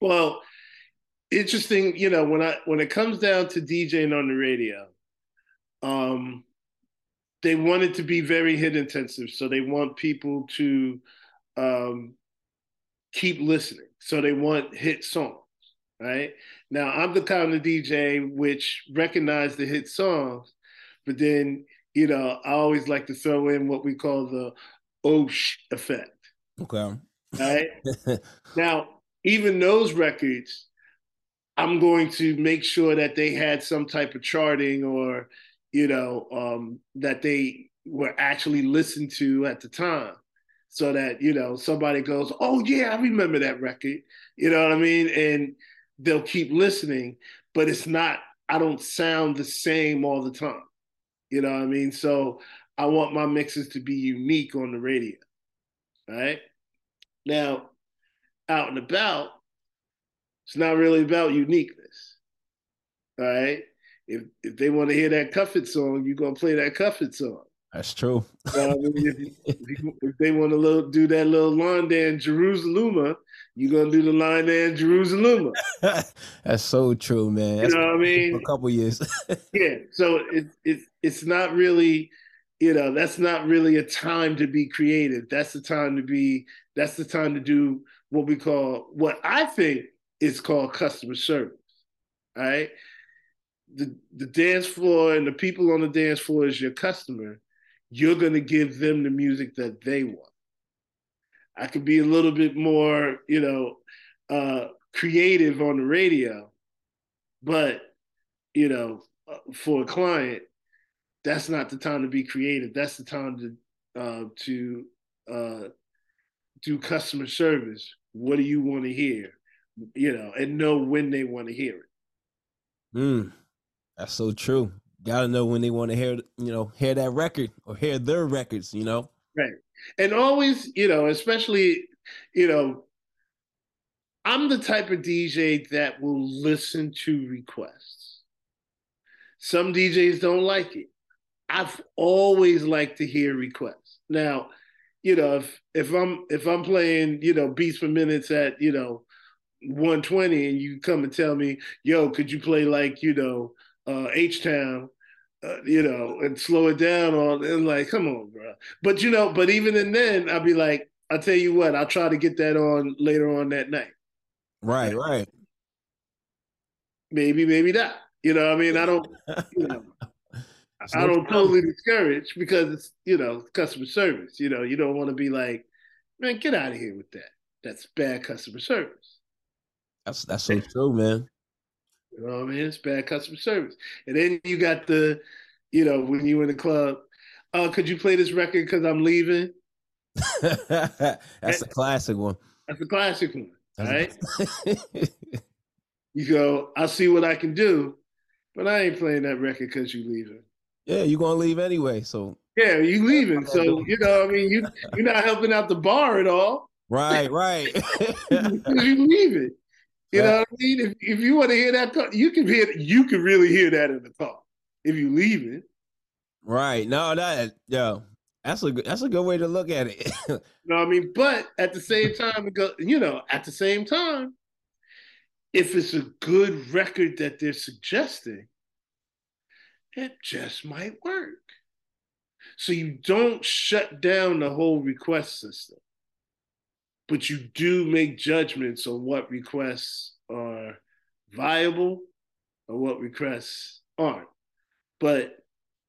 Well, interesting, you know, when I when it comes down to DJing on the radio, um, they want it to be very hit intensive. So they want people to um, keep listening. So they want hit songs, right? Now I'm the kind of DJ which recognize the hit songs, but then you know I always like to throw in what we call the Osh effect. Okay. Right now, even those records, I'm going to make sure that they had some type of charting or you know um, that they were actually listened to at the time. So that you know somebody goes oh yeah i remember that record. You know what i mean? And they'll keep listening but it's not i don't sound the same all the time. You know what i mean? So i want my mixes to be unique on the radio. Right? Now out and about it's not really about uniqueness all right if if they want to hear that Cupid song, you're gonna play that Cupid song. That's true. I mean, if, if, if, they want to do that little line dance, Jerusalem, you're gonna do the line dance, Jerusalem. That's so true, man. That's you know what I mean? a couple years. yeah. So it, it it's not really, you know, that's not really a time to be creative. That's the time to be. That's the time to do what we call what I think is called customer service. All right the, the dance floor and the people on the dance floor is your customer, you're going to give them the music that they want. I could be a little bit more, you know, uh, creative on the radio, but, you know, uh, for a client, that's not the time to be creative. That's the time to uh, to uh, do customer service. What do you want to hear? You know, and know when they want to hear it. Mm. That's so true. Got to know when they want to hear, you know, hear that record or hear their records, you know. Right. And always, you know, especially, you know, I'm the type of DJ that will listen to requests. Some DJs don't like it. I've always liked to hear requests. Now, you know, if if I'm if I'm playing, you know, beats per minutes at, you know, 120 and you come and tell me, yo, could you play like, you know, uh, H Town, uh, you know, and slow it down on and like, come on, bro. But you know, but even in then, I'll be like, I'll tell you what, I'll try to get that on later on that night. Right, right. Maybe, maybe not. You know, I mean, I don't, you know, I don't totally discourage because it's, you know, customer service. You know, you don't want to be like, man, get out of here with that. That's bad customer service. That's that's so true, man. You know what I mean? It's bad customer service. And then you got the, you know, when you were in the club, uh, could you play this record because I'm leaving? that's a classic one. That's a classic one. right? you go, I'll see what I can do, but I ain't playing that record because you leaving. Yeah, you're gonna leave anyway. So yeah, you leaving. So you know, I mean, you you're not helping out the bar at all. Right, right. you leaving. You know what I mean? If, if you want to hear that, you can hear you can really hear that in the car if you leave it. Right. No, that yo, that's a that's a good way to look at it. you know what I mean? But at the same time, you know, at the same time, if it's a good record that they're suggesting, it just might work. So you don't shut down the whole request system but you do make judgments on what requests are viable or what requests aren't. But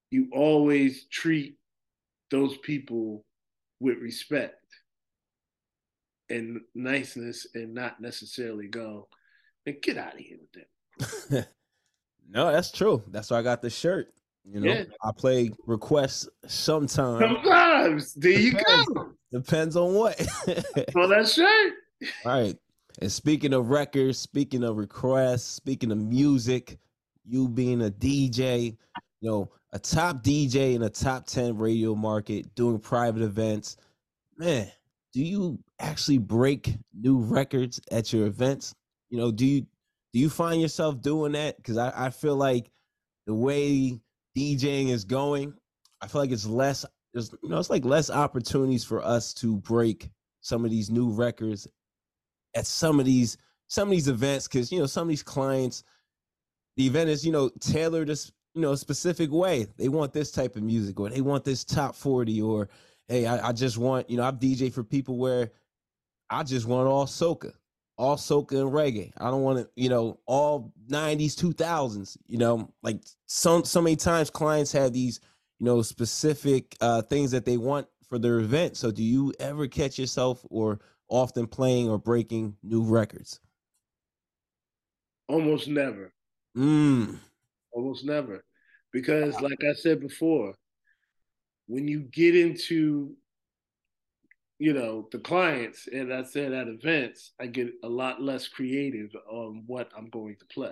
you always treat those people with respect and niceness and not necessarily go and get out of here with that. no, that's true. That's why I got the shirt. You know, yeah. I play requests sometimes. Sometimes. There you Depends. go. Depends on what. well, that's right. All right. And speaking of records, speaking of requests, speaking of music, you being a DJ, you know, a top DJ in a top 10 radio market, doing private events, man, do you actually break new records at your events? You know, do you do you find yourself doing that? Because I, I feel like the way DJing is going, I feel like it's less there's you know, it's like less opportunities for us to break some of these new records at some of these some of these events because you know some of these clients the event is you know tailored a you know a specific way they want this type of music or they want this top 40 or hey i, I just want you know i've dj for people where i just want all soca all soca and reggae i don't want to you know all 90s 2000s you know like some so many times clients have these you know specific uh things that they want for their event so do you ever catch yourself or often playing or breaking new records? Almost never. Mm. Almost never. Because, like I said before, when you get into you know the clients and i said at events i get a lot less creative on what i'm going to play.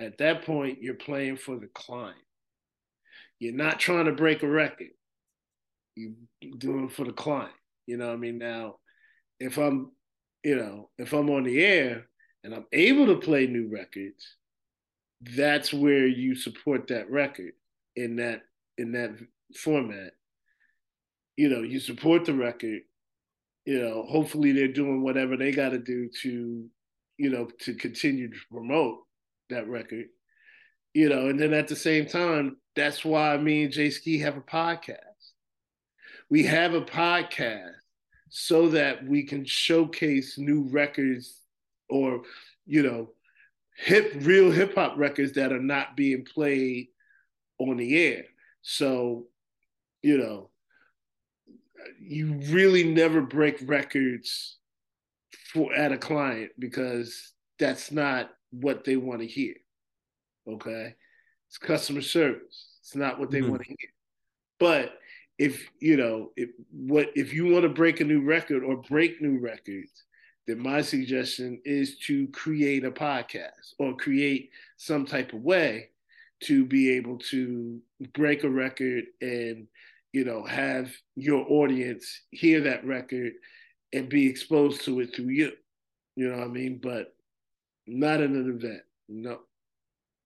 At that point you're playing for the client. You're not trying to break a record. You're doing it for the client. You know what i mean? Now if I'm, you know, if I'm on the air and I'm able to play new records, that's where you support that record in that in that format. You know, you support the record. You know, hopefully they're doing whatever they got to do to, you know, to continue to promote that record. You know, and then at the same time, that's why me and Jay Ski have a podcast. We have a podcast so that we can showcase new records or, you know, hip real hip hop records that are not being played on the air. So, you know, you really never break records for at a client because that's not what they want to hear. Okay? It's customer service. It's not what they mm-hmm. want to hear. But if you know if what if you want to break a new record or break new records then my suggestion is to create a podcast or create some type of way to be able to break a record and you know have your audience hear that record and be exposed to it through you. You know what i mean? But not in an event. No